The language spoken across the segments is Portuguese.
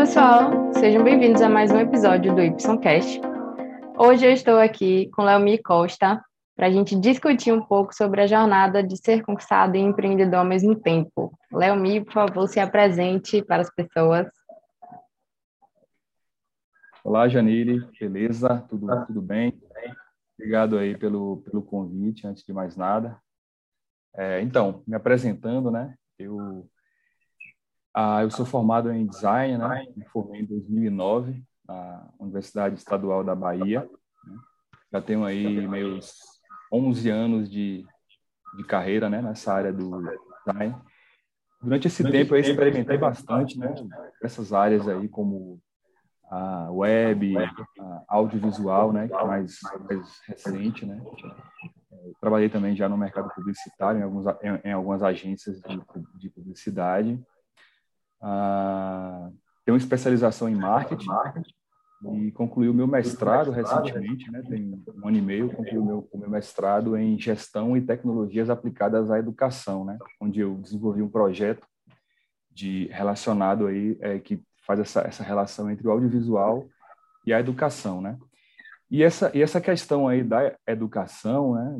pessoal, sejam bem-vindos a mais um episódio do YPSONcast. Hoje eu estou aqui com Leomi Costa para a gente discutir um pouco sobre a jornada de ser conquistado e empreendedor ao mesmo tempo. Leomi, por favor, se apresente para as pessoas. Olá, Janine, beleza? Tudo, tudo bem? Obrigado aí pelo, pelo convite, antes de mais nada. É, então, me apresentando, né? Eu, ah, eu sou formado em design, né? Me formei em 2009 na Universidade Estadual da Bahia. Né? Já tenho aí meus 11 anos de, de carreira, né? Nessa área do design. Durante esse tempo eu experimentei bastante, né? Essas áreas aí como a web, a audiovisual, né, que é mais, mais recente, né. Eu trabalhei também já no mercado publicitário, em, alguns, em, em algumas agências de, de publicidade. Ah, tenho especialização em marketing e concluí o meu mestrado recentemente, né, tem um ano e meio, concluí o meu, o meu mestrado em gestão e tecnologias aplicadas à educação, né, onde eu desenvolvi um projeto de relacionado aí é, que faz essa, essa relação entre o audiovisual e a educação, né? E essa, e essa questão aí da educação, né,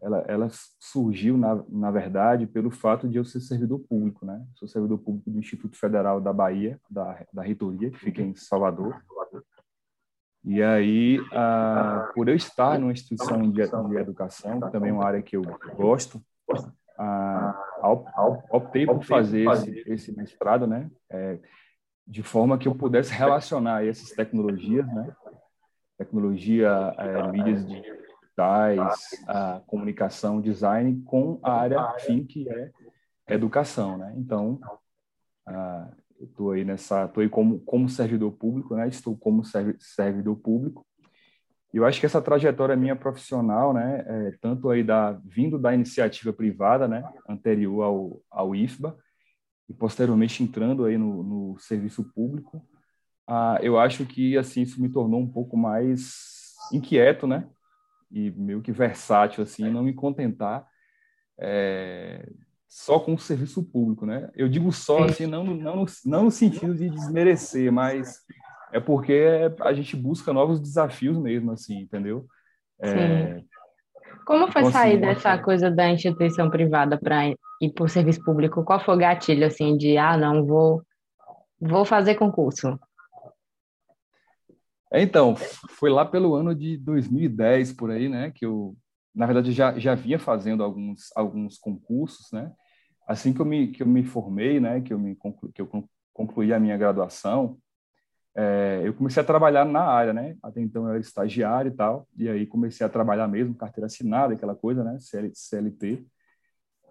ela, ela surgiu, na, na verdade, pelo fato de eu ser servidor público, né? Sou servidor público do Instituto Federal da Bahia, da, da Reitoria, que fica em Salvador. E aí, ah, por eu estar numa instituição de, educação, também é uma área que eu gosto, ah, optei por fazer esse, esse mestrado, né? É, de forma que eu pudesse relacionar essas tecnologias, né? Tecnologia, é, mídias digitais, a comunicação, design, com a área fim que é educação, né? Então, ah, eu estou aí nessa, estou aí como como servidor público, né? Estou como servidor público. Eu acho que essa trajetória minha profissional, né, é, tanto aí da vindo da iniciativa privada, né, anterior ao ao IFBA, e posteriormente entrando aí no, no serviço público, ah, eu acho que assim isso me tornou um pouco mais inquieto, né? E meio que versátil assim, não me contentar é, só com o serviço público, né? Eu digo só assim, não, não, não no sentido de desmerecer, mas é porque a gente busca novos desafios mesmo, assim, entendeu? É, como foi sair dessa coisa da instituição privada para ir para o serviço público? Qual foi o gatilho, assim, de, ah, não, vou, vou fazer concurso? É, então, foi lá pelo ano de 2010, por aí, né, que eu, na verdade, já, já vinha fazendo alguns, alguns concursos, né, assim que eu me, que eu me formei, né, que eu, me conclu, que eu concluí a minha graduação, é, eu comecei a trabalhar na área, né? Até então eu era estagiário e tal, e aí comecei a trabalhar mesmo, carteira assinada, aquela coisa, né? CLT.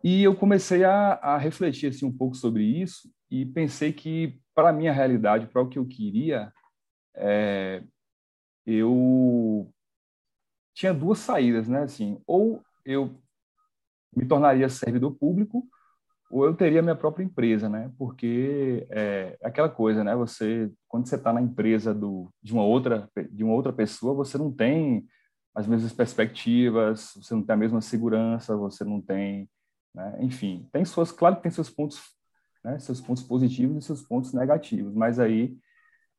E eu comecei a, a refletir assim, um pouco sobre isso e pensei que, para a minha realidade, para o que eu queria, é, eu tinha duas saídas, né? Assim, ou eu me tornaria servidor público, ou eu teria minha própria empresa, né? Porque é, aquela coisa, né? Você quando você está na empresa do, de uma outra de uma outra pessoa, você não tem as mesmas perspectivas, você não tem a mesma segurança, você não tem, né? enfim, tem suas, claro que tem seus pontos, né? Seus pontos positivos e seus pontos negativos, mas aí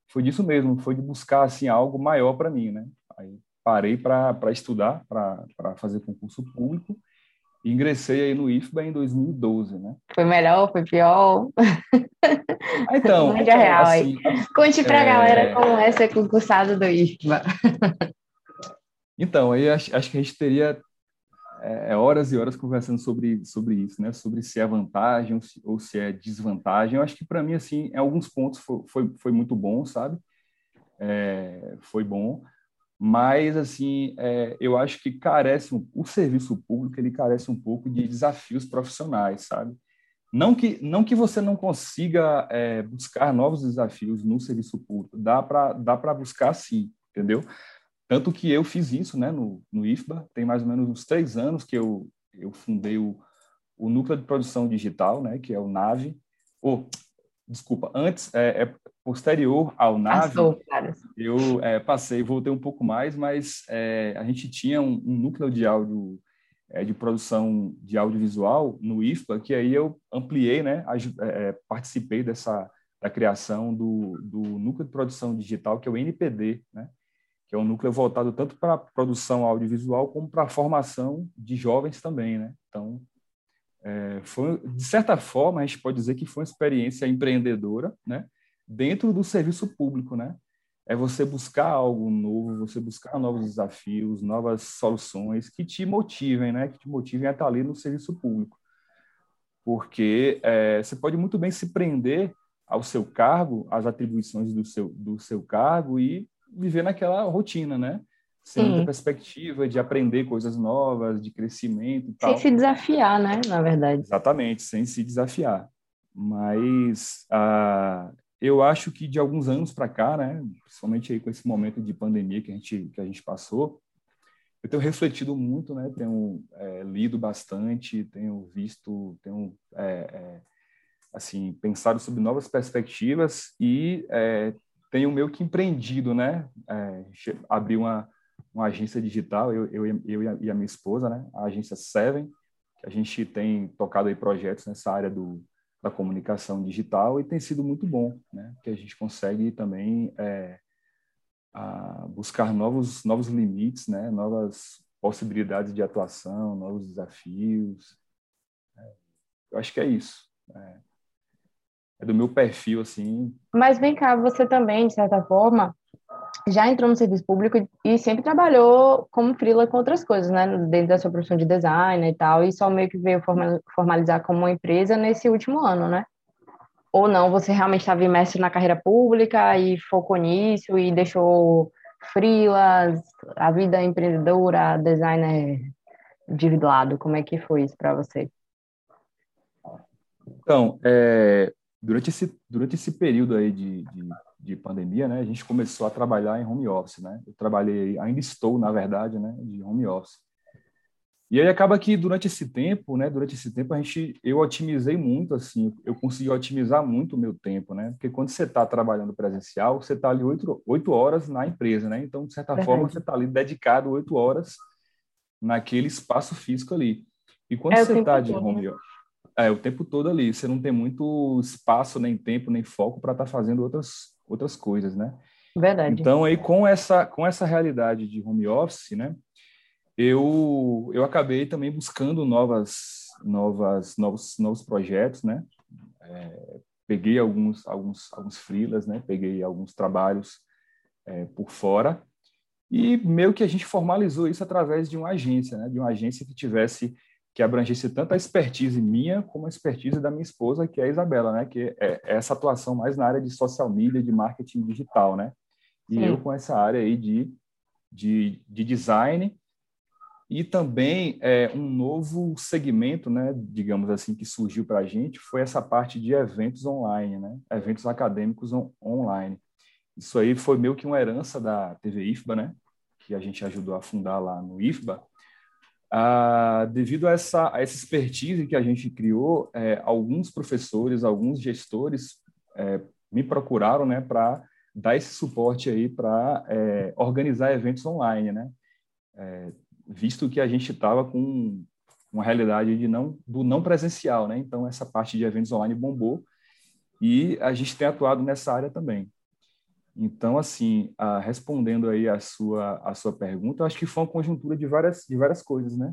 foi disso mesmo, foi de buscar assim algo maior para mim, né? Aí parei para estudar, para fazer concurso público ingressei aí no IFBA em 2012, né? Foi melhor, foi pior? Ah, então, é real assim, aí. Conte para a é... galera como é ser concursado do IFBA. Então, aí acho, acho que a gente teria é, horas e horas conversando sobre, sobre isso, né? Sobre se é vantagem ou se, ou se é desvantagem. Eu acho que para mim, assim, em alguns pontos foi, foi, foi muito bom, sabe? É, foi bom mas assim é, eu acho que carece o serviço público ele carece um pouco de desafios profissionais sabe não que não que você não consiga é, buscar novos desafios no serviço público dá para dá para buscar sim entendeu tanto que eu fiz isso né no, no IFBA tem mais ou menos uns três anos que eu eu fundei o, o núcleo de produção digital né que é o Nave. Ou desculpa antes é, é posterior ao nave, Passou, eu é, passei, voltei um pouco mais, mas é, a gente tinha um, um núcleo de áudio é, de produção de audiovisual no IFPA, que aí eu ampliei, né, a, é, participei dessa da criação do, do Núcleo de Produção Digital, que é o NPD, né? Que é um núcleo voltado tanto para a produção audiovisual como para a formação de jovens também. Né? Então, é, foi, de certa forma, a gente pode dizer que foi uma experiência empreendedora né? dentro do serviço público. Né? É você buscar algo novo, você buscar novos desafios, novas soluções que te motivem, né? que te motivem a estar ali no serviço público. Porque é, você pode muito bem se prender ao seu cargo, às atribuições do seu, do seu cargo e viver naquela rotina, né? Sem Sim. muita perspectiva de aprender coisas novas, de crescimento e tal. Sem se desafiar, né? Na verdade. Exatamente, sem se desafiar. Mas ah, eu acho que de alguns anos para cá, né? Principalmente aí com esse momento de pandemia que a gente, que a gente passou, eu tenho refletido muito, né? Tenho é, lido bastante, tenho visto, tenho é, é, assim, pensado sobre novas perspectivas e é, tenho meio que empreendido, né? É, abri uma, uma agência digital, eu, eu, eu e a minha esposa, né? A agência Seven, que a gente tem tocado aí projetos nessa área do, da comunicação digital e tem sido muito bom, né? Que a gente consegue também é, buscar novos, novos limites, né? Novas possibilidades de atuação, novos desafios. É, eu acho que é isso. É, é do meu perfil, assim. Mas vem cá, você também, de certa forma, já entrou no serviço público e sempre trabalhou como freela com outras coisas, né? Dentro da sua profissão de design e tal, e só meio que veio formalizar como uma empresa nesse último ano, né? Ou não, você realmente estava imerso na carreira pública e focou nisso e deixou freelas, a vida empreendedora, designer de lado? Como é que foi isso para você? Então, é, durante esse, durante esse período aí de, de, de, pandemia, né, a gente começou a trabalhar em home office, né? Eu trabalhei, ainda estou, na verdade, né, de home office. E aí acaba que durante esse tempo, né, durante esse tempo a gente, eu otimizei muito, assim, eu consegui otimizar muito o meu tempo, né? Porque quando você está trabalhando presencial, você está ali oito, oito horas na empresa, né? Então, de certa forma, você está ali dedicado oito horas naquele espaço físico ali. E quando é, você está de home office, é, o tempo todo ali. Você não tem muito espaço, nem tempo, nem foco para estar tá fazendo outras, outras coisas, né? Verdade. Então, aí, com essa, com essa realidade de home office, né? Eu, eu acabei também buscando novas, novas, novos, novos projetos, né? É, peguei alguns, alguns, alguns freelas, né? Peguei alguns trabalhos é, por fora e meio que a gente formalizou isso através de uma agência, né? De uma agência que tivesse que abrangesse tanto a expertise minha como a expertise da minha esposa, que é a Isabela, né? Que é, é essa atuação mais na área de social media, de marketing digital, né? E Sim. eu com essa área aí de, de, de design e também é, um novo segmento, né, digamos assim, que surgiu para a gente foi essa parte de eventos online, né, eventos acadêmicos on online. Isso aí foi meio que uma herança da TV IFBA, né, que a gente ajudou a fundar lá no IFBA, ah, devido a essa, a essa expertise que a gente criou, é, alguns professores, alguns gestores é, me procuraram né, para dar esse suporte aí para é, organizar eventos online, né? É, visto que a gente estava com uma realidade de não, do não presencial, né? Então, essa parte de eventos online bombou e a gente tem atuado nessa área também. Então, assim, a, respondendo aí a sua, a sua pergunta, eu acho que foi uma conjuntura de várias, de várias coisas, né?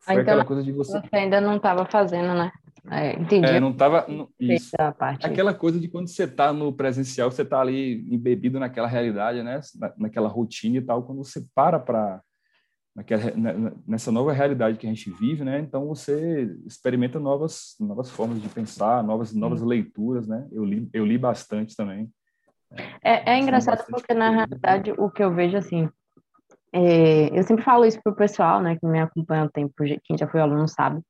Foi então, aquela coisa de você... Você ainda não estava fazendo, né? É, entendi. É, não estava... Isso. Parte aquela coisa de quando você está no presencial, você está ali embebido naquela realidade, né? naquela rotina e tal, quando você para para... Nessa nova realidade que a gente vive, né? Então você experimenta novas, novas formas de pensar, novas, novas leituras, né? Eu li, eu li bastante também. É, é engraçado porque, na realidade, o que eu vejo, assim, é, eu sempre falo isso pro pessoal, né, que me acompanha há tempo, quem já foi aluno sabe,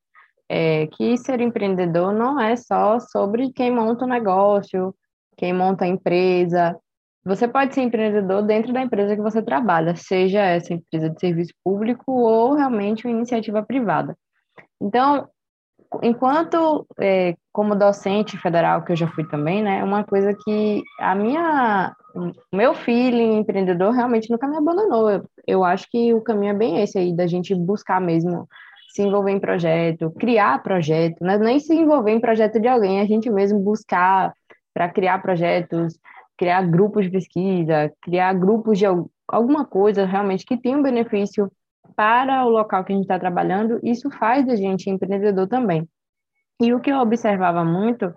é, que ser empreendedor não é só sobre quem monta o negócio, quem monta a empresa. Você pode ser empreendedor dentro da empresa que você trabalha, seja essa empresa de serviço público ou realmente uma iniciativa privada. Então, enquanto é, como docente federal que eu já fui também, né, uma coisa que a minha o meu feeling empreendedor realmente nunca me abandonou. Eu, eu acho que o caminho é bem esse aí da gente buscar mesmo se envolver em projeto, criar projeto, né? nem se envolver em projeto de alguém, a gente mesmo buscar para criar projetos, criar grupos de pesquisa, criar grupos de alguma coisa realmente que tenha um benefício para o local que a gente está trabalhando, isso faz da gente empreendedor também. E o que eu observava muito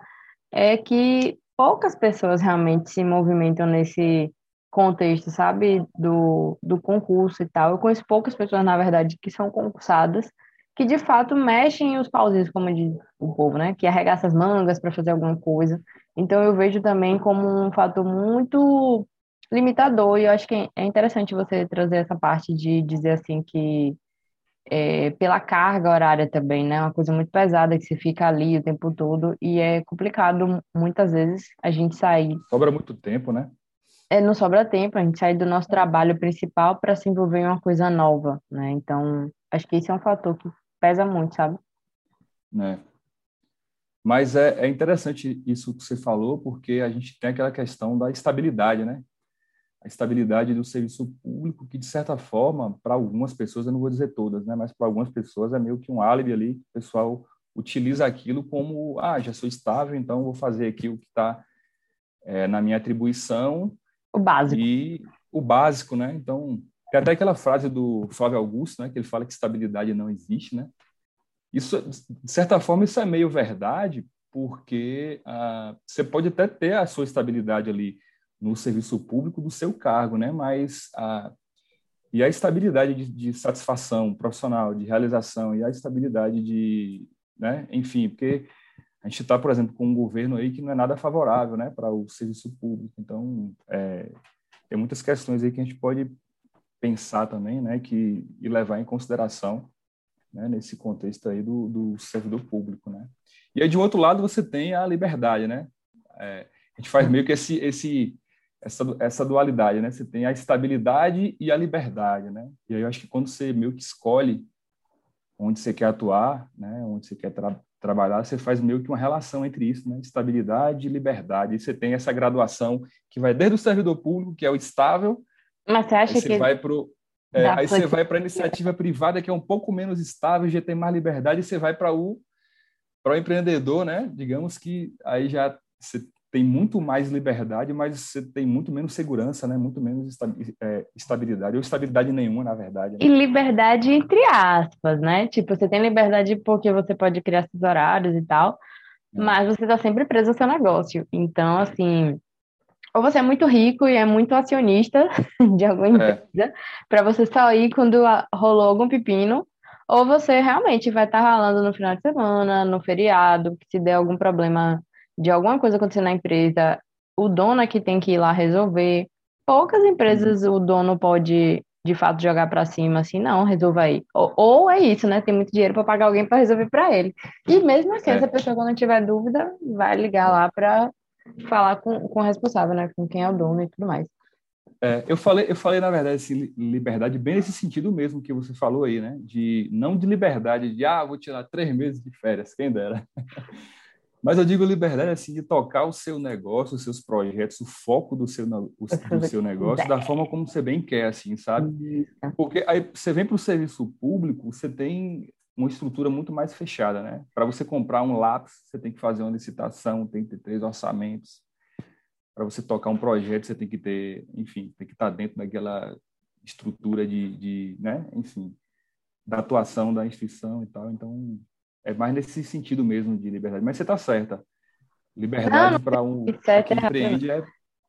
é que poucas pessoas realmente se movimentam nesse contexto, sabe, do, do concurso e tal. Eu conheço poucas pessoas, na verdade, que são concursadas, que de fato mexem os pauzinhos, como diz o povo, né, que arregaça as mangas para fazer alguma coisa. Então eu vejo também como um fator muito limitador, e eu acho que é interessante você trazer essa parte de dizer assim que é, pela carga horária também, né? Uma coisa muito pesada que você fica ali o tempo todo e é complicado muitas vezes a gente sair. Sobra muito tempo, né? É, não sobra tempo, a gente sair do nosso trabalho principal para se envolver em uma coisa nova, né? Então, acho que esse é um fator que pesa muito, sabe? É. Mas é, é interessante isso que você falou, porque a gente tem aquela questão da estabilidade, né? A estabilidade do serviço público, que de certa forma, para algumas pessoas, eu não vou dizer todas, né, mas para algumas pessoas é meio que um álibi ali, o pessoal utiliza aquilo como, ah, já sou estável, então vou fazer aqui o que está é, na minha atribuição. O básico. E o básico, né? Então, tem até aquela frase do Flávio Augusto, né, que ele fala que estabilidade não existe, né? Isso, de certa forma, isso é meio verdade, porque ah, você pode até ter a sua estabilidade ali no serviço público do seu cargo, né? Mas a e a estabilidade de, de satisfação profissional, de realização e a estabilidade de, né? Enfim, porque a gente está, por exemplo, com um governo aí que não é nada favorável, né, para o serviço público. Então, é, tem muitas questões aí que a gente pode pensar também, né, que e levar em consideração, né, nesse contexto aí do, do servidor público, né. E aí de outro lado você tem a liberdade, né. É, a gente faz meio que esse esse essa, essa dualidade, né? Você tem a estabilidade e a liberdade, né? E aí eu acho que quando você meio que escolhe onde você quer atuar, né? Onde você quer tra trabalhar, você faz meio que uma relação entre isso, né? Estabilidade e liberdade. E você tem essa graduação que vai desde o servidor público, que é o estável, mas você acha aí você que vai pro é, aí você vai para a iniciativa privada que é um pouco menos estável, já tem mais liberdade, e você vai para o para o empreendedor, né? Digamos que aí já você tem muito mais liberdade, mas você tem muito menos segurança, né? Muito menos é, estabilidade, ou estabilidade nenhuma, na verdade. Né? E liberdade entre aspas, né? Tipo, você tem liberdade porque você pode criar seus horários e tal, é. mas você está sempre preso ao seu negócio. Então, assim, ou você é muito rico e é muito acionista de alguma é. empresa, é. para você só ir quando rolou algum pepino, ou você realmente vai estar tá ralando no final de semana, no feriado, que se der algum problema de alguma coisa acontecer na empresa, o dono é que tem que ir lá resolver. Poucas empresas o dono pode de fato jogar para cima assim, não, resolva aí. Ou, ou, é isso, né? Tem muito dinheiro para pagar alguém para resolver para ele. E mesmo assim, é. essa pessoa quando tiver dúvida, vai ligar lá para falar com, com o responsável, né? Com quem é o dono e tudo mais. É, eu falei, eu falei na verdade assim, liberdade bem nesse sentido mesmo que você falou aí, né? De não de liberdade de ah, vou tirar três meses de férias, quem dera. Mas eu digo liberdade assim de tocar o seu negócio, os seus projetos, o foco do seu, o, do seu negócio da forma como você bem quer, assim, sabe? Porque aí você vem para o serviço público, você tem uma estrutura muito mais fechada, né? Para você comprar um lápis, você tem que fazer uma licitação, tem que ter três orçamentos. Para você tocar um projeto, você tem que ter, enfim, tem que estar dentro daquela estrutura de, de né? Enfim, da atuação da instituição e tal. Então, é mais nesse sentido mesmo de liberdade. Mas você está certa. Liberdade para um é que empreende é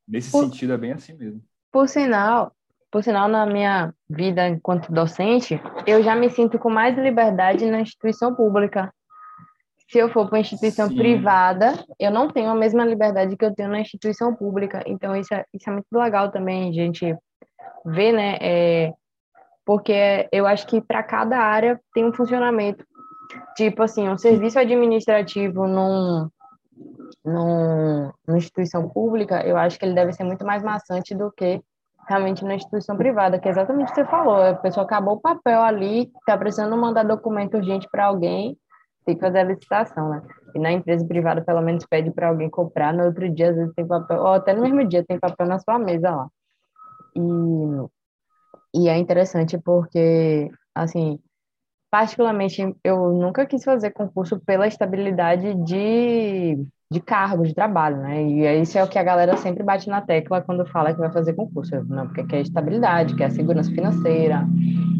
nesse por, sentido é bem assim mesmo. Por sinal, por sinal na minha vida enquanto docente, eu já me sinto com mais liberdade na instituição pública. Se eu for para uma instituição Sim. privada, eu não tenho a mesma liberdade que eu tenho na instituição pública. Então isso é, isso é muito legal também, a gente ver, né? É, porque eu acho que para cada área tem um funcionamento. Tipo assim, um serviço administrativo num, num, numa instituição pública, eu acho que ele deve ser muito mais maçante do que realmente na instituição privada, que é exatamente o que você falou. A pessoa acabou o papel ali, está precisando mandar documento urgente para alguém, tem que fazer a licitação, né? E na empresa privada, pelo menos, pede para alguém comprar, no outro dia, às vezes, tem papel, ou até no mesmo dia, tem papel na sua mesa lá. E, e é interessante porque, assim, particularmente, eu nunca quis fazer concurso pela estabilidade de de cargo de trabalho, né? E isso é o que a galera sempre bate na tecla quando fala que vai fazer concurso, não, porque quer estabilidade, quer segurança financeira,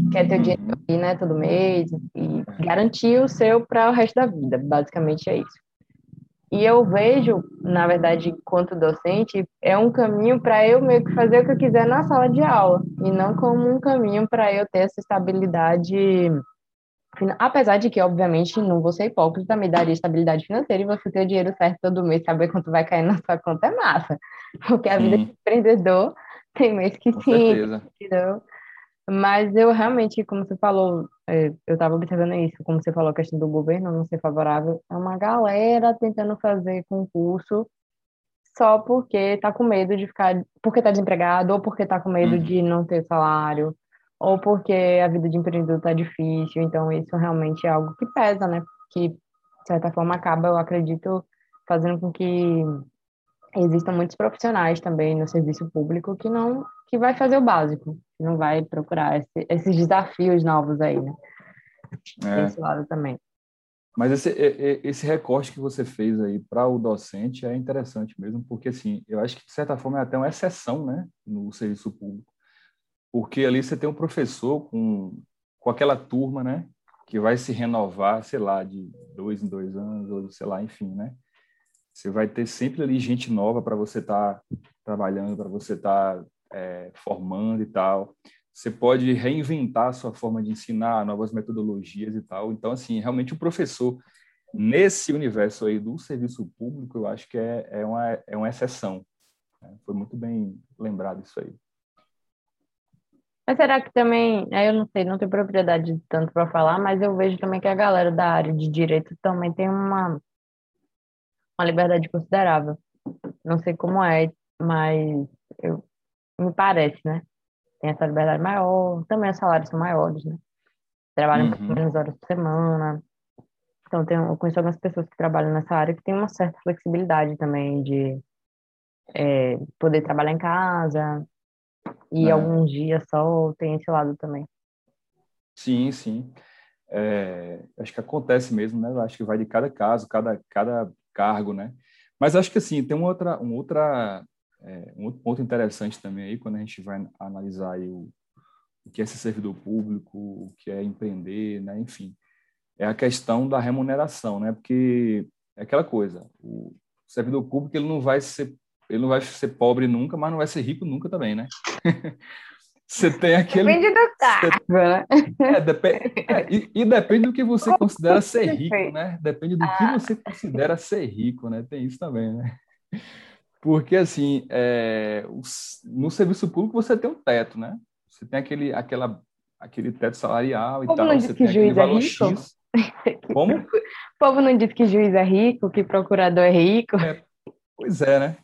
quer ter o dinheiro aí, né, todo mês e garantir o seu para o resto da vida, basicamente é isso. E eu vejo, na verdade, enquanto docente, é um caminho para eu meio que fazer o que eu quiser na sala de aula, e não como um caminho para eu ter essa estabilidade Apesar de que, obviamente, não vou ser hipócrita, me daria estabilidade financeira e você ter o dinheiro certo todo mês, saber quanto vai cair na sua conta é massa. Porque a sim. vida de empreendedor tem mês que Com sim. Entendeu? Mas eu realmente, como você falou, é, eu estava observando isso, como você falou, a questão do governo não ser favorável, é uma galera tentando fazer concurso só porque está com medo de ficar, porque está desempregado, ou porque está com medo uhum. de não ter salário, ou porque a vida de empreendedor está difícil. Então, isso realmente é algo que pesa, né? Que, de certa forma, acaba, eu acredito, fazendo com que existam muitos profissionais também no serviço público que não que vai fazer o básico, que não vai procurar esse, esses desafios novos aí, né? É. Esse lado também. Mas esse, esse recorte que você fez aí para o docente é interessante mesmo, porque assim, eu acho que de certa forma é até uma exceção, né, no serviço público porque ali você tem um professor com, com aquela turma, né, que vai se renovar, sei lá, de dois em dois anos, ou sei lá, enfim, né? Você vai ter sempre ali gente nova para você estar tá trabalhando, para você estar tá, é, formando e tal. Você pode reinventar a sua forma de ensinar, novas metodologias e tal. Então, assim, realmente o professor, nesse universo aí do serviço público, eu acho que é, é, uma, é uma exceção. Né? Foi muito bem lembrado isso aí. Mas será que também, eu não sei, não tenho propriedade tanto para falar, mas eu vejo também que a galera da área de direito também tem uma, uma liberdade considerável. Não sei como é, mas eu, me parece, né? Tem essa liberdade maior, também os salários são maiores, né? Trabalham uhum. menos horas por semana. Então, tenho, eu conheço algumas pessoas que trabalham nessa área que tem uma certa flexibilidade também de é, poder trabalhar em casa, e é. alguns dias só tem esse lado também. Sim, sim. É, acho que acontece mesmo, né? Acho que vai de cada caso, cada, cada cargo, né? Mas acho que assim, tem uma outra, um, outra, é, um outro ponto interessante também aí, quando a gente vai analisar o, o que é ser servidor público, o que é empreender, né? Enfim, é a questão da remuneração, né? Porque é aquela coisa, o servidor público ele não vai ser ele não vai ser pobre nunca, mas não vai ser rico nunca também, né? você tem aquele. Depende do cargo, né? É, depende, é, e, e, depende do que você considera ser rico, né? Depende do que ah. você considera ser rico, né? Tem isso também, né? Porque, assim, é, os, no serviço público você tem um teto, né? Você tem aquele, aquela, aquele teto salarial e Como tal. Não você tem aquele valor é X. Como? O povo não diz que juiz é rico, que procurador é rico. É, pois é, né?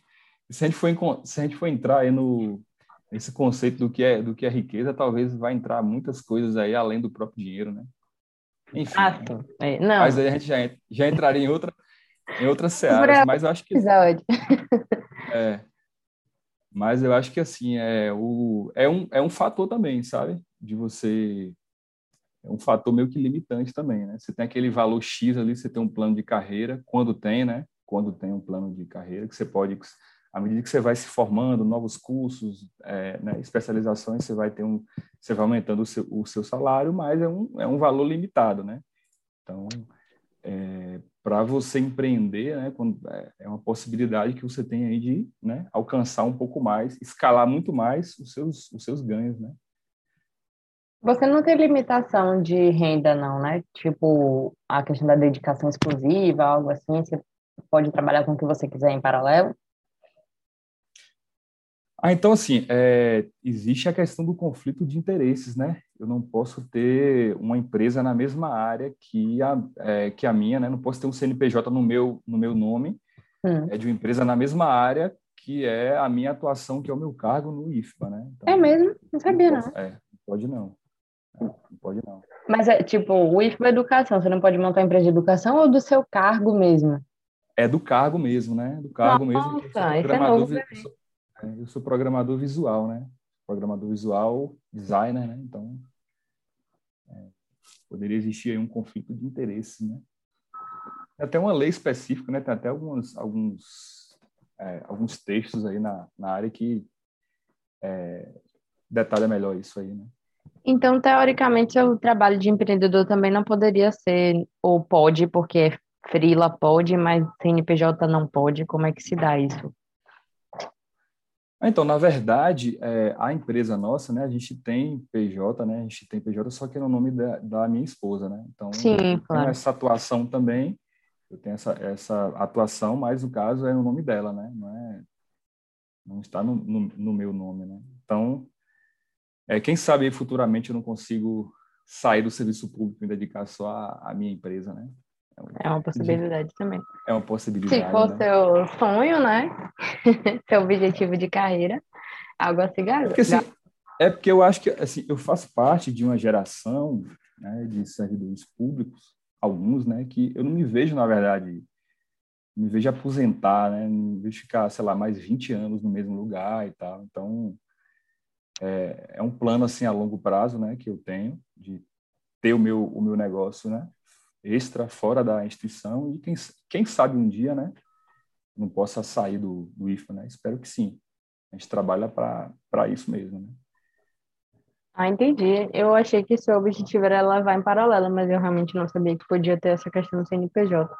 Se a gente for, se a gente for entrar aí no esse conceito do que é do que é riqueza, talvez vai entrar muitas coisas aí além do próprio dinheiro, né? Enfim. Ah, é, não. Mas aí a gente já, já entraria em outra em outras searas, mas eu acho que é, mas eu acho que assim é o é um é um fator também, sabe? De você é um fator meio que limitante também, né? Você tem aquele valor X ali, você tem um plano de carreira, quando tem, né? Quando tem um plano de carreira que você pode à medida que você vai se formando, novos cursos, é, né, especializações, você vai ter um, você vai aumentando o seu, o seu salário, mas é um, é um valor limitado, né? Então, é, para você empreender, né, quando, é, é uma possibilidade que você tem aí de né, alcançar um pouco mais, escalar muito mais os seus, os seus ganhos, né? Você não tem limitação de renda, não, né? Tipo, a questão da dedicação exclusiva, algo assim, você pode trabalhar com o que você quiser em paralelo? Ah, então, assim, é, existe a questão do conflito de interesses, né? Eu não posso ter uma empresa na mesma área que a, é, que a minha, né? Não posso ter um CNPJ no meu, no meu nome, hum. é de uma empresa na mesma área que é a minha atuação, que é o meu cargo no IFBA, né? Então, é mesmo? Não sabia, não. É, não pode não. Não pode não. Mas é tipo, o IFBA é educação, você não pode montar uma empresa de educação ou do seu cargo mesmo? É do cargo mesmo, né? Do cargo Nossa, mesmo. Isso é novo é, eu sou programador visual, né? Programador visual, designer, né? Então, é, poderia existir aí um conflito de interesse, né? até uma lei específica, né? Tem até alguns, alguns, é, alguns textos aí na, na área que é, detalha melhor isso aí, né? Então, teoricamente, o trabalho de empreendedor também não poderia ser, ou pode, porque Frila pode, mas CNPJ não pode. Como é que se dá isso? Então, na verdade, é, a empresa nossa, né, a gente tem PJ, né, a gente tem PJ, só que é no nome da, da minha esposa, né? Então, Sim, claro. essa atuação também, eu tenho essa, essa atuação, mas o caso é no nome dela, né? Não é, não está no, no, no meu nome, né? Então, é, quem sabe futuramente eu não consigo sair do serviço público e dedicar só à, à minha empresa, né? É uma possibilidade também. É uma possibilidade. Se for né? seu sonho, né? seu objetivo de carreira, algo assim, é porque, assim, é porque eu acho que assim, eu faço parte de uma geração né, de servidores públicos, alguns, né, que eu não me vejo, na verdade, me vejo aposentar, né, não me vejo ficar, sei lá, mais 20 anos no mesmo lugar e tal. Então, é, é um plano, assim, a longo prazo, né, que eu tenho de ter o meu, o meu negócio, né, extra, fora da instituição, e quem, quem sabe um dia, né, não possa sair do, do IFA, né? Espero que sim. A gente trabalha para isso mesmo, né? Ah, entendi. Eu achei que seu objetivo era levar em paralelo, mas eu realmente não sabia que podia ter essa questão do CNPJ.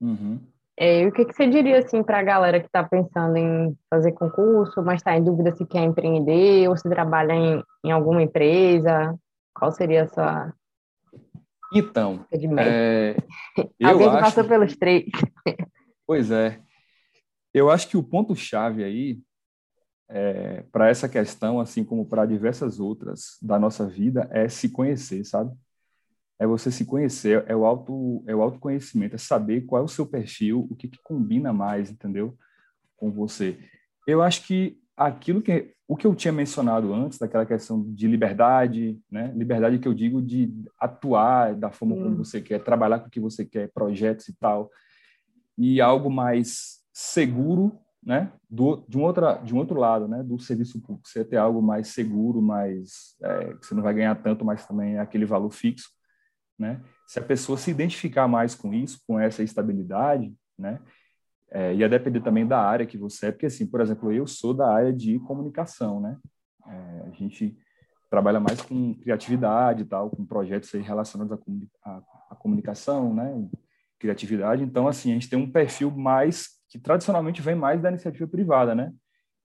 Uhum. É, e o que, que você diria, assim, para a galera que está pensando em fazer concurso, mas está em dúvida se quer empreender ou se trabalha em, em alguma empresa? Qual seria a sua então, é, alguém que acho... passou pelos três. Pois é. Eu acho que o ponto-chave aí, é, para essa questão, assim como para diversas outras da nossa vida, é se conhecer, sabe? É você se conhecer, é o, auto, é o autoconhecimento, é saber qual é o seu perfil, o que, que combina mais, entendeu? Com você. Eu acho que aquilo que o que eu tinha mencionado antes daquela questão de liberdade, né? Liberdade que eu digo de atuar da forma como você quer, trabalhar com o que você quer, projetos e tal, e algo mais seguro, né? Do, de um outra de um outro lado, né? Do serviço público, você ter algo mais seguro, mais é, que você não vai ganhar tanto, mas também é aquele valor fixo, né? Se a pessoa se identificar mais com isso, com essa estabilidade, né? É, ia depender também da área que você é, porque, assim, por exemplo, eu sou da área de comunicação, né? É, a gente trabalha mais com criatividade e tal, com projetos relacionados à, comuni à, à, comunicação, né? Criatividade. Então, assim, a gente tem um perfil mais que tradicionalmente vem mais da iniciativa privada, né?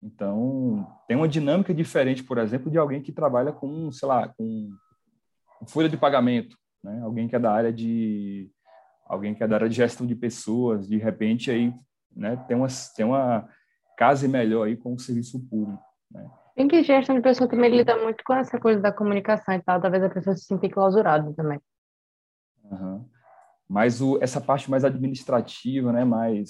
Então, tem uma dinâmica diferente, por exemplo, de alguém que trabalha com, sei lá, com folha de pagamento, né? Alguém que é da área de alguém que é da área de gestão de pessoas, de repente aí, né, tem uma, tem uma case melhor aí com o serviço público, né? Tem que gestão de pessoas também lida muito com essa coisa da comunicação e tal, talvez a pessoa se sinta enclausurada também. Uhum. Mas o, essa parte mais administrativa, né, mais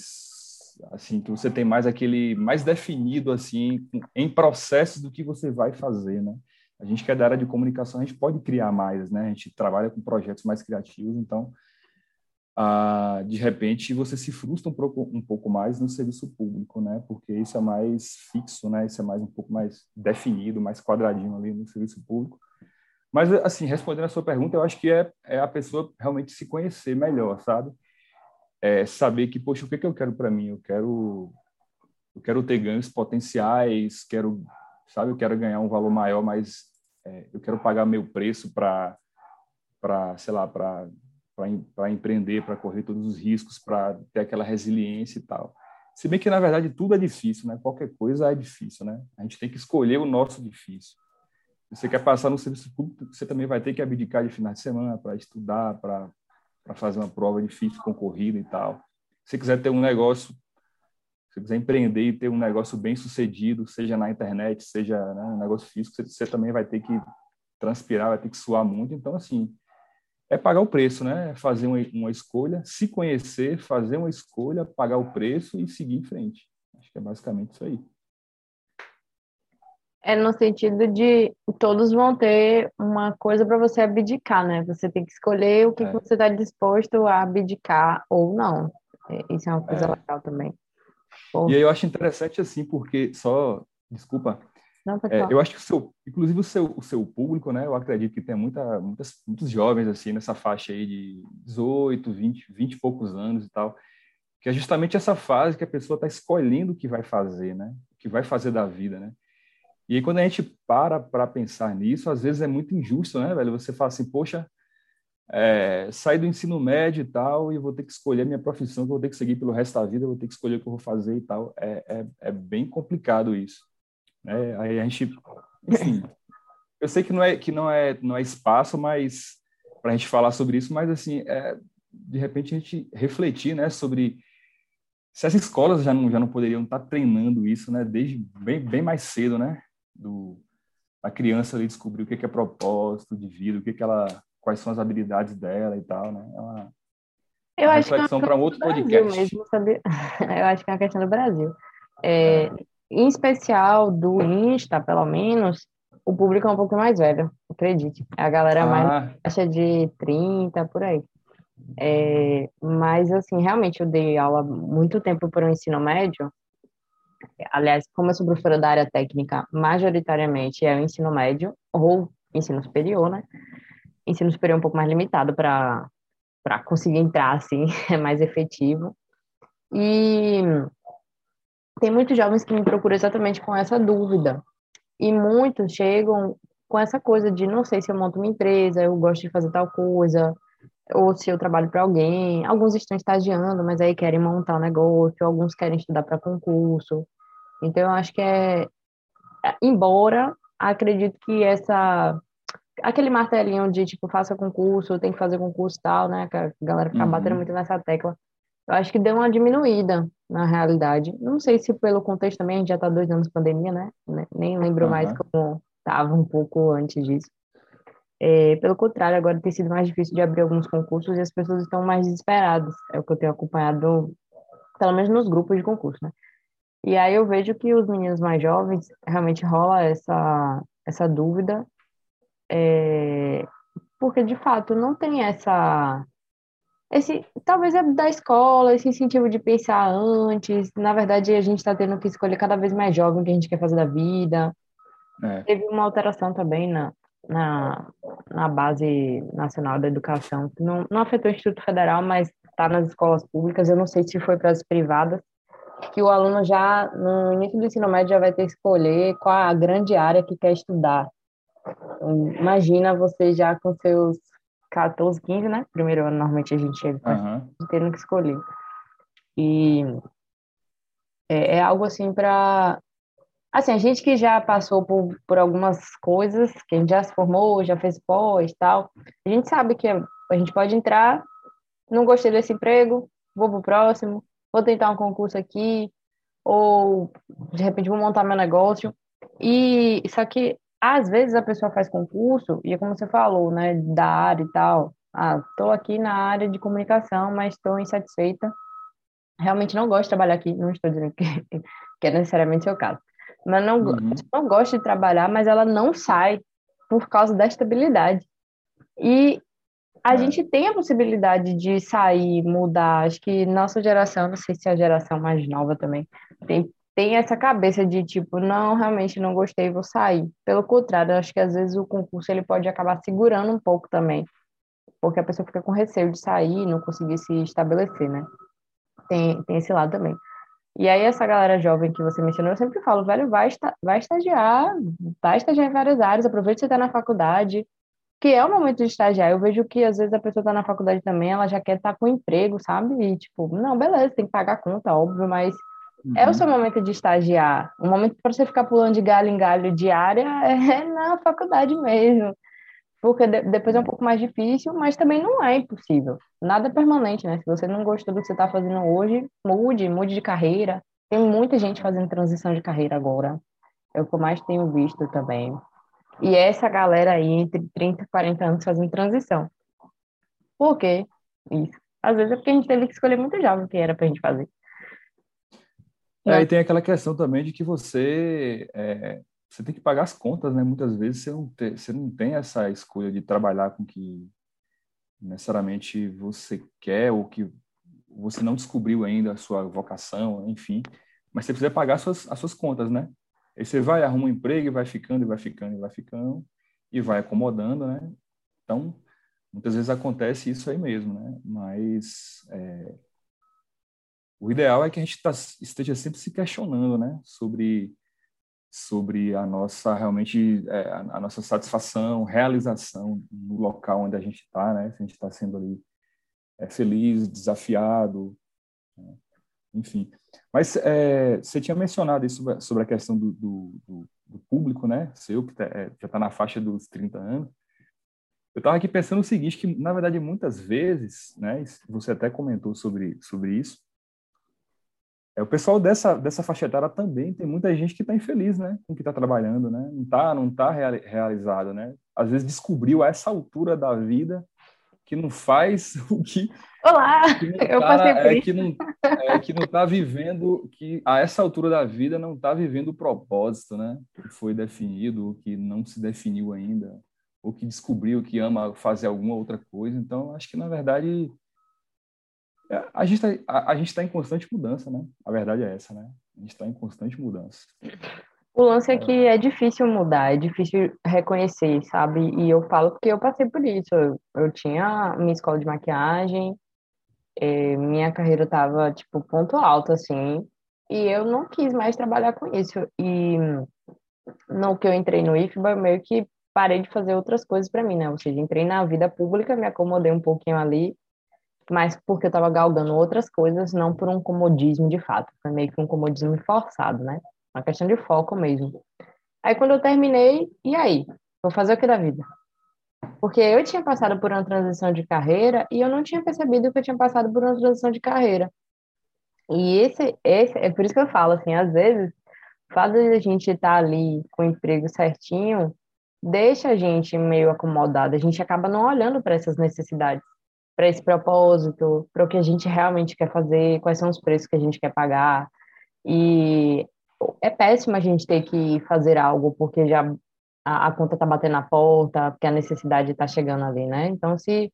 assim que você tem mais aquele mais definido assim em processos do que você vai fazer, né? A gente que é da área de comunicação, a gente pode criar mais, né? A gente trabalha com projetos mais criativos, então ah, de repente você se frustra um pouco, um pouco mais no serviço público, né? Porque isso é mais fixo, né? Isso é mais um pouco mais definido, mais quadradinho ali no serviço público. Mas, assim, respondendo a sua pergunta, eu acho que é, é a pessoa realmente se conhecer melhor, sabe? É saber que, poxa, o que, que eu quero para mim? Eu quero, eu quero ter ganhos potenciais, quero, sabe? Eu quero ganhar um valor maior, mas é, eu quero pagar meu preço para, sei lá, para para empreender, para correr todos os riscos, para ter aquela resiliência e tal. Se bem que, na verdade, tudo é difícil, né? Qualquer coisa é difícil, né? A gente tem que escolher o nosso difícil. Se você quer passar no serviço público, você também vai ter que abdicar de final de semana para estudar, para fazer uma prova difícil, concorrida e tal. Se você quiser ter um negócio, se quiser empreender e ter um negócio bem sucedido, seja na internet, seja né, um negócio físico, você, você também vai ter que transpirar, vai ter que suar muito. Então, assim, é pagar o preço, né? É fazer uma, uma, escolha, se conhecer, fazer uma escolha, pagar o preço e seguir em frente. Acho que é basicamente isso aí. É no sentido de todos vão ter uma coisa para você abdicar, né? Você tem que escolher o que, é. que você está disposto a abdicar ou não. É, isso é uma coisa é. legal também. E aí eu acho interessante assim, porque só, desculpa, Não, é, eu acho que o seu, inclusive o seu, o seu público, né? Eu acredito que tem muita, muitas, muitos jovens assim nessa faixa aí de 18, 20, 20 e poucos anos e tal, que é justamente essa fase que a pessoa está escolhendo o que vai fazer, né? O que vai fazer da vida, né? E aí, quando a gente para para pensar nisso, às vezes é muito injusto, né, velho? Você fala assim, poxa, é, sair do ensino médio e tal, e vou ter que escolher a minha profissão, que eu vou ter que seguir pelo resto da vida, eu vou ter que escolher o que eu vou fazer e tal. É, é, é bem complicado isso. Né? Aí a gente, enfim, eu sei que não é que não é não é espaço, mas para a gente falar sobre isso, mas assim, é, de repente a gente refletir, né, sobre se as escolas já não já não poderiam estar tá treinando isso, né, desde bem, bem mais cedo, né, do a criança ali descobrir o que é propósito de vida, o que que ela quais são as habilidades dela e tal, né? É uma, eu uma reflexão que é para um outro podcast. Mesmo? Eu acho que é uma questão do Brasil. É, é. Em especial do Insta, pelo menos, o público é um pouco mais velho, acredite. A galera ah. mais acha de 30, por aí. É, mas, assim, realmente eu dei aula muito tempo para o ensino médio. Aliás, como eu sou professora da área técnica, majoritariamente é o ensino médio ou ensino superior, né? ensino superior um pouco mais limitado para para conseguir entrar assim, é mais efetivo. E tem muitos jovens que me procuram exatamente com essa dúvida. E muitos chegam com essa coisa de não sei se eu monto uma empresa, eu gosto de fazer tal coisa, ou se eu trabalho para alguém. Alguns estão estagiando, mas aí querem montar um negócio, alguns querem estudar para concurso. Então eu acho que é embora acredito que essa aquele martelinho de, tipo, faça concurso, tem que fazer concurso e tal, né? Que a galera fica uhum. batendo muito nessa tecla. Eu acho que deu uma diminuída na realidade. Não sei se pelo contexto também, a gente já tá dois anos de pandemia, né? Nem lembro uhum. mais como estava um pouco antes disso. É, pelo contrário, agora tem sido mais difícil de abrir alguns concursos e as pessoas estão mais desesperadas. É o que eu tenho acompanhado, pelo menos nos grupos de concurso, né? E aí eu vejo que os meninos mais jovens realmente rola essa, essa dúvida é, porque, de fato, não tem essa. Esse, talvez é da escola, esse incentivo de pensar antes. Na verdade, a gente está tendo que escolher cada vez mais jovem o que a gente quer fazer da vida. É. Teve uma alteração também na, na, na base nacional da educação, que não, não afetou o Instituto Federal, mas está nas escolas públicas. Eu não sei se foi para as privadas, que o aluno já, no início do ensino médio, já vai ter que escolher qual a grande área que quer estudar. Imagina você já com seus 14, 15, né? Primeiro ano, normalmente a gente chega uhum. tendo que escolher. E é, é algo assim para. Assim, a gente que já passou por, por algumas coisas, que a gente já se formou, já fez pós e tal, a gente sabe que a gente pode entrar, não gostei desse emprego, vou pro próximo, vou tentar um concurso aqui, ou de repente vou montar meu negócio. E só que às vezes a pessoa faz concurso, e é como você falou, né, da área e tal. Ah, estou aqui na área de comunicação, mas estou insatisfeita. Realmente não gosto de trabalhar aqui, não estou dizendo que, que é necessariamente seu caso. Mas não, uhum. não gosto de trabalhar, mas ela não sai por causa da estabilidade. E a é. gente tem a possibilidade de sair, mudar. Acho que nossa geração, não sei se é a geração mais nova também, tem tem essa cabeça de tipo, não, realmente não gostei, vou sair. Pelo contrário, acho que às vezes o concurso ele pode acabar segurando um pouco também, porque a pessoa fica com receio de sair, não conseguir se estabelecer, né? Tem, tem esse lado também. E aí essa galera jovem que você mencionou, eu sempre falo, velho, vai, esta, vai estagiar, vai estagiar em várias áreas, aproveita que você está na faculdade, que é o momento de estagiar. Eu vejo que às vezes a pessoa está na faculdade também, ela já quer estar tá com emprego, sabe? E tipo, não, beleza, tem que pagar a conta, óbvio, mas Uhum. É o seu momento de estagiar. O momento para você ficar pulando de galho em galho diária é na faculdade mesmo. Porque de, depois é um pouco mais difícil, mas também não é impossível. Nada é permanente, né? Se você não gostou do que você está fazendo hoje, mude, mude de carreira. Tem muita gente fazendo transição de carreira agora. É o que eu mais tenho visto também. E essa galera aí, entre 30 e 40 anos, fazendo transição. Por quê? Isso. Às vezes é porque a gente teve que escolher muito jovem o que era pra gente fazer. É, e tem aquela questão também de que você é, você tem que pagar as contas, né? Muitas vezes você não, tem, você não tem essa escolha de trabalhar com que necessariamente você quer ou que você não descobriu ainda a sua vocação, enfim, mas você precisa pagar as suas, as suas contas, né? Aí você vai, arruma um emprego e vai ficando, e vai ficando, e vai ficando, e vai acomodando, né? Então, muitas vezes acontece isso aí mesmo, né? Mas é, o ideal é que a gente tá, esteja sempre se questionando, né? Sobre sobre a nossa realmente é, a nossa satisfação, realização no local onde a gente está, né? Se a gente está sendo ali é, feliz, desafiado, né? enfim. Mas é, você tinha mencionado isso sobre a questão do, do, do público, né? Seu que tá, é, já está na faixa dos 30 anos. Eu estava aqui pensando o seguinte, que na verdade muitas vezes, né? Você até comentou sobre sobre isso é, o pessoal dessa, dessa faixa etária também tem muita gente que está infeliz, né? Com o que está trabalhando, né? Não está não tá realizado, né? Às vezes descobriu a essa altura da vida que não faz o que... Olá! Que eu tá, passei por é, isso. Que não, é, que não está vivendo, que a essa altura da vida não está vivendo o propósito, né? Que foi definido, que não se definiu ainda, ou que descobriu que ama fazer alguma outra coisa. Então, acho que, na verdade a gente está a, a gente tá em constante mudança, né? A verdade é essa, né? A gente está em constante mudança. O lance é que é difícil mudar, é difícil reconhecer, sabe? E eu falo porque eu passei por isso. Eu, eu tinha minha escola de maquiagem, é, minha carreira estava tipo ponto alto assim, e eu não quis mais trabalhar com isso. E no que eu entrei no IFBA, meio que parei de fazer outras coisas para mim, né? Ou seja, entrei na vida pública, me acomodei um pouquinho ali mas porque eu estava galgando outras coisas, não por um comodismo de fato. Foi meio que um comodismo forçado, né? Uma questão de foco mesmo. Aí quando eu terminei, e aí? Vou fazer o que da vida? Porque eu tinha passado por uma transição de carreira e eu não tinha percebido que eu tinha passado por uma transição de carreira. E esse, esse é por isso que eu falo, assim, às vezes, o fato de a gente estar tá ali com o emprego certinho deixa a gente meio acomodado, a gente acaba não olhando para essas necessidades para esse propósito, para o que a gente realmente quer fazer, quais são os preços que a gente quer pagar. E é péssimo a gente ter que fazer algo porque já a, a conta está batendo na porta, porque a necessidade está chegando ali, né? Então, se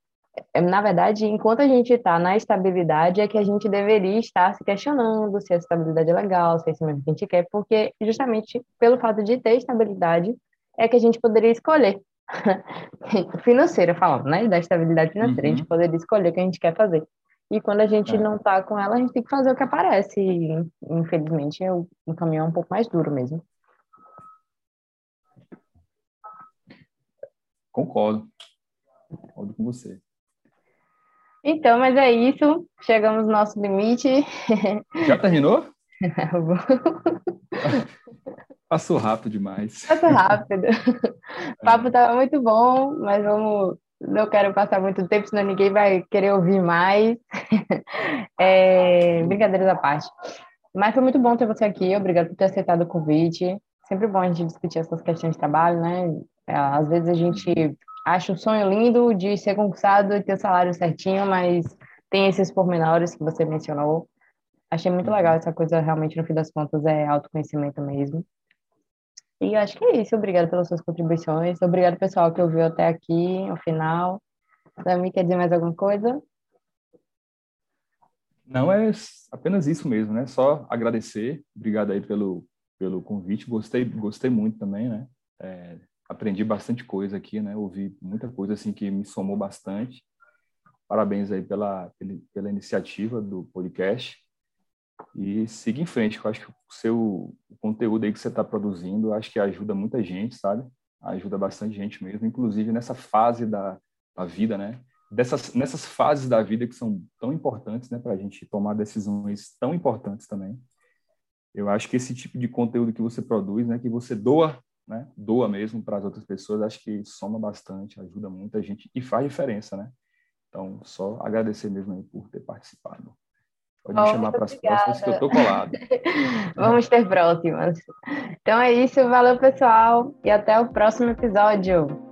é, na verdade, enquanto a gente está na estabilidade, é que a gente deveria estar se questionando se a estabilidade é legal, se é isso mesmo que a gente quer, porque justamente pelo fato de ter estabilidade é que a gente poderia escolher financeira falando, né? Da estabilidade financeira, uhum. a gente uhum. poder escolher o que a gente quer fazer. E quando a gente é. não tá com ela, a gente tem que fazer o que aparece. E, infelizmente, o, o caminho é um pouco mais duro mesmo. Concordo. Concordo com você. Então, mas é isso. Chegamos no nosso limite. Já terminou? Passou rápido demais. Passou rápido. O papo estava muito bom, mas vamos. Não quero passar muito tempo, senão ninguém vai querer ouvir mais. É, brincadeiras à parte. Mas foi muito bom ter você aqui. Obrigado por ter aceitado o convite. Sempre bom a gente discutir essas questões de trabalho, né? É, às vezes a gente acha um sonho lindo de ser concursado e ter o salário certinho, mas tem esses pormenores que você mencionou. Achei muito legal essa coisa, realmente, no fim das contas, é autoconhecimento mesmo. E acho que é isso. Obrigada pelas suas contribuições. Obrigado, pessoal, que ouviu até aqui, ao final. Dami, quer dizer mais alguma coisa? Não, é apenas isso mesmo, né? Só agradecer. Obrigado aí pelo, pelo convite. Gostei, gostei muito também, né? É, aprendi bastante coisa aqui, né? Ouvi muita coisa, assim, que me somou bastante. Parabéns aí pela, pela iniciativa do podcast e siga em frente. Eu acho que o seu o conteúdo aí que você está produzindo, acho que ajuda muita gente, sabe? Ajuda bastante gente mesmo, inclusive nessa fase da, da vida, né? Dessas, nessas fases da vida que são tão importantes, né, para a gente tomar decisões tão importantes também. Eu acho que esse tipo de conteúdo que você produz, né, que você doa, né, doa mesmo para as outras pessoas, acho que soma bastante, ajuda muita gente e faz diferença, né? Então, só agradecer mesmo aí por ter participado. Pode me chamar para as próximas que eu estou colado. Vamos ter próximas. Então é isso, valeu pessoal e até o próximo episódio.